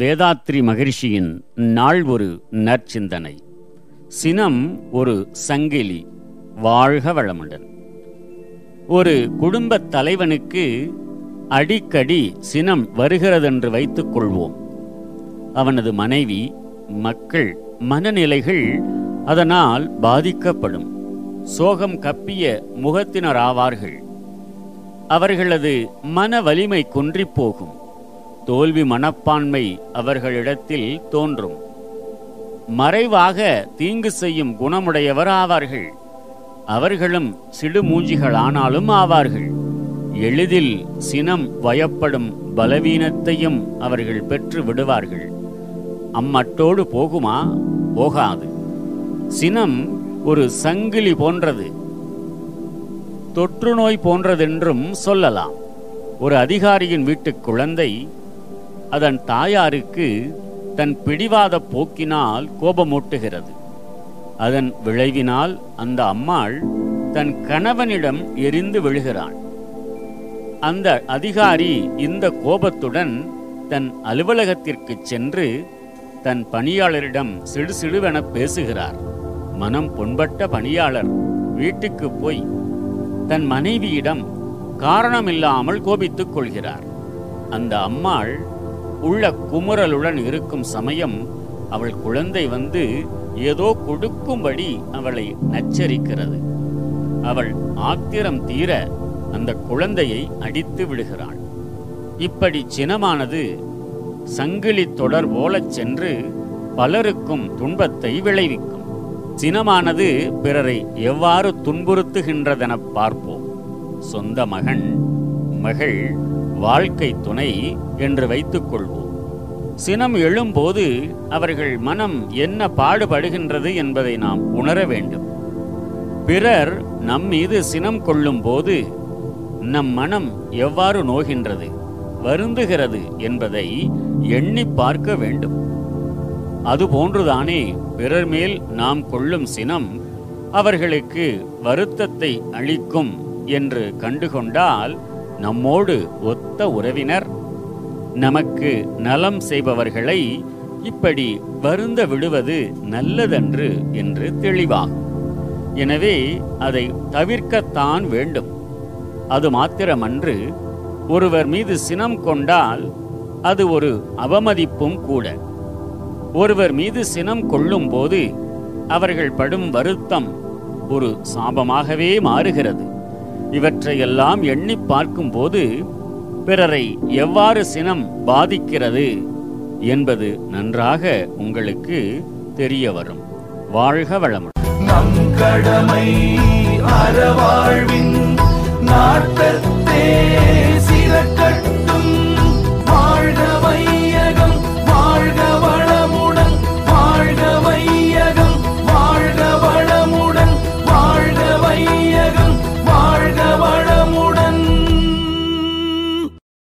வேதாத்ரி மகிழ்ச்சியின் நாள் ஒரு நற்சிந்தனை. சினம் ஒரு சங்கிலி வாழ்க வளமுடன். ஒரு குடும்பத் தலைவனுக்கு அடிக்கடி சினம் வருகிறதென்று வைத்துக் கொள்வோம். அவனது மனைவி மக்கள் மனநிலைகள் அதனால் பாதிக்கப்படும். சோகம் கப்பிய முகத்தினராவார்கள். அவர்களது மன வலிமை குன்றிப் போகும். தோல்வி மனப்பான்மை அவர்களிடத்தில் தோன்றும். மறைவாக தீங்கு செய்யும் குணமுடையவர் ஆவார்கள் அவர்களும் சிடுமூஞ்சிகளானாலும் ஆவார்கள். எளிதில் சினம் வயப்படும் பலவீனத்தையும் அவர்கள் பெற்று விடுவார்கள். அம்மட்டோடு போகுமா? போகாது. சினம் ஒரு சங்கிலி போன்றது. தொற்று நோய் போன்றதென்றும் சொல்லலாம். ஒரு அதிகாரியின் வீட்டு குழந்தை அதன் தாயாருக்கு தன் பிடிவாத போக்கினால் கோபமூட்டுகிறது. அதன் விளைவினால் அந்த அம்மாள் தன் கணவனிடம் எரிந்து விழுகிறாள். அந்த அதிகாரி இந்த கோபத்துடன் தன் அலுவலகத்திற்கு சென்று தன் பணியாளரிடம் சிடுசிடுவென பேசுகிறார். மனம் புண்பட்ட பணியாளர் வீட்டுக்கு போய் தன் மனைவியிடம் காரணமில்லாமல் கோபித்துக் கொள்கிறார். அந்த அம்மாள் உள்ள குமுறலுடன் இருக்கும் சமயம் அவள் குழந்தை வந்து ஏதோ கொடுக்கும்படி அவளை நச்சரிக்கிறது. அவள் ஆத்திரம் தீர அந்த குழந்தையை அடித்து விடுகிறாள். இப்படி சினமானது சங்கிலி தொடர் போலச் சென்று பலருக்கும் துன்பத்தை விளைவிக்கும். சினமானது பிறரை எவ்வாறு துன்புறுத்துகின்றதென பார்ப்போம். சொந்த மகன் மகள் வாழ்க்கை துணை என்று வைத்துக் கொள்வோம் சினம் எழும்போது அவர்கள் மனம் என்ன பாடுபடுகின்றது என்பதை நாம் உணர வேண்டும். பிறர் நம் மீது சினம் கொள்ளும் போது நம் மனம் எவ்வாறு நோகின்றது வருந்துகிறது என்பதை எண்ணி பார்க்க வேண்டும். அதுபோன்றுதானே பிறர் மேல் நாம் கொள்ளும் சினம் அவர்களுக்கு வருத்தத்தை அளிக்கும் என்று கண்டுகொண்டால் நம்மோடு ஒத்த உறவினர். நமக்கு நலம் செய்பவர்களை இப்படி வருந்த விடுவது நல்லதன்று என்று தெளிவாகும் எனவே அதை தவிர்க்கத்தான் வேண்டும். அது மாத்திரமன்று ஒருவர் மீது சினம் கொண்டால் அது ஒரு அவமதிப்பும் கூட. ஒருவர் மீது சினம் கொள்ளும் போது அவர்கள் படும் வருத்தம் ஒரு சாபமாகவே மாறுகிறது. இவற்றையெல்லாம் எண்ணி பார்க்கும்போது பிறரை எவ்வாறு சினம் பாதிக்கிறது என்பது நன்றாக உங்களுக்கு தெரிய வரும். வாழ்க வளமுடன்.